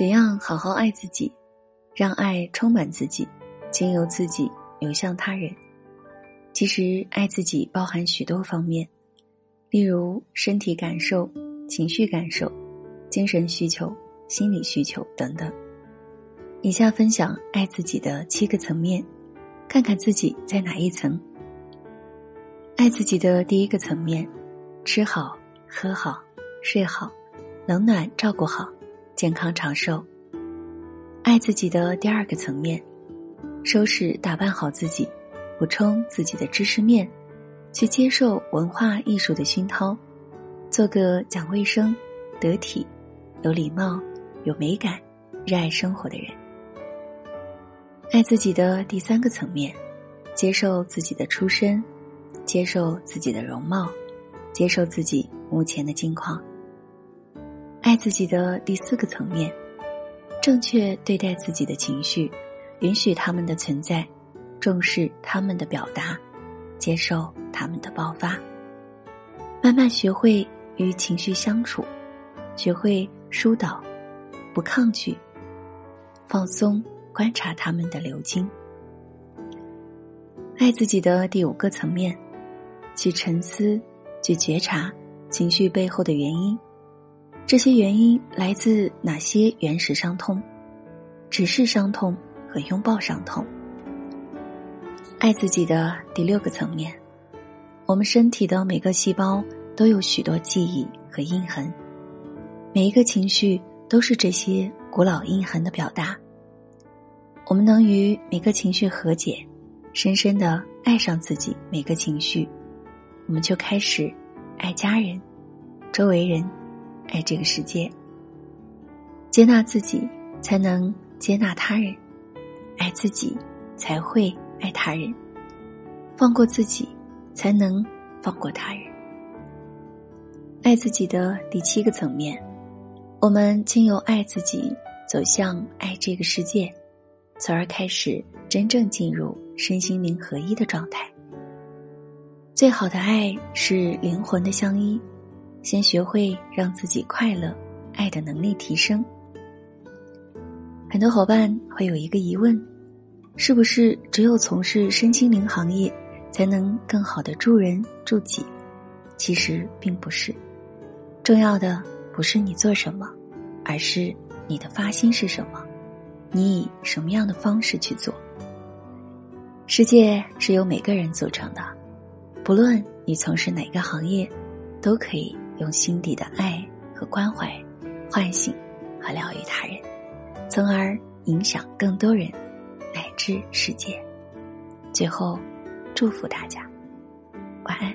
怎样好好爱自己，让爱充满自己，经由自己流向他人？其实，爱自己包含许多方面，例如身体感受、情绪感受、精神需求、心理需求等等。以下分享爱自己的七个层面，看看自己在哪一层。爱自己的第一个层面：吃好、喝好、睡好、冷暖照顾好、健康长寿。爱自己的第二个层面：收拾打扮好自己。补充自己的知识面，去接受文化艺术的熏陶，做个讲卫生、得体、有礼貌、有美感、热爱生活的人。爱自己的第三个层面，接受自己的出身，接受自己的容貌，接受自己目前的境况。爱自己的第四个层面，正确对待自己的情绪，允许他们的存在。重视他们的表达，接受他们的爆发，慢慢学会与情绪相处，学会疏导，不抗拒，放松，观察他们的流经。爱自己的第五个层面，去沉思，去觉察情绪背后的原因，这些原因来自哪些原始伤痛，直视伤痛和拥抱伤痛。爱自己的第六个层面，我们身体的每个细胞都有许多记忆和印痕，每一个情绪都是这些古老印痕的表达。我们能与每个情绪和解，深深的爱上自己每个情绪，我们就开始爱家人、周围人，爱这个世界。接纳自己，才能接纳他人；爱自己，才会。爱他人，放过自己，才能放过他人。爱自己的第七个层面，我们经由爱自己走向爱这个世界，从而开始真正进入身心灵合一的状态。最好的爱是灵魂的相依，先学会让自己快乐，爱的能力提升。很多伙伴会有一个疑问。是不是只有从事身心灵行业，才能更好的助人助己？其实并不是，重要的不是你做什么，而是你的发心是什么，你以什么样的方式去做。世界是由每个人组成的，不论你从事哪个行业，都可以用心底的爱和关怀，唤醒和疗愈他人，从而影响更多人。乃至世界。最后，祝福大家，晚安。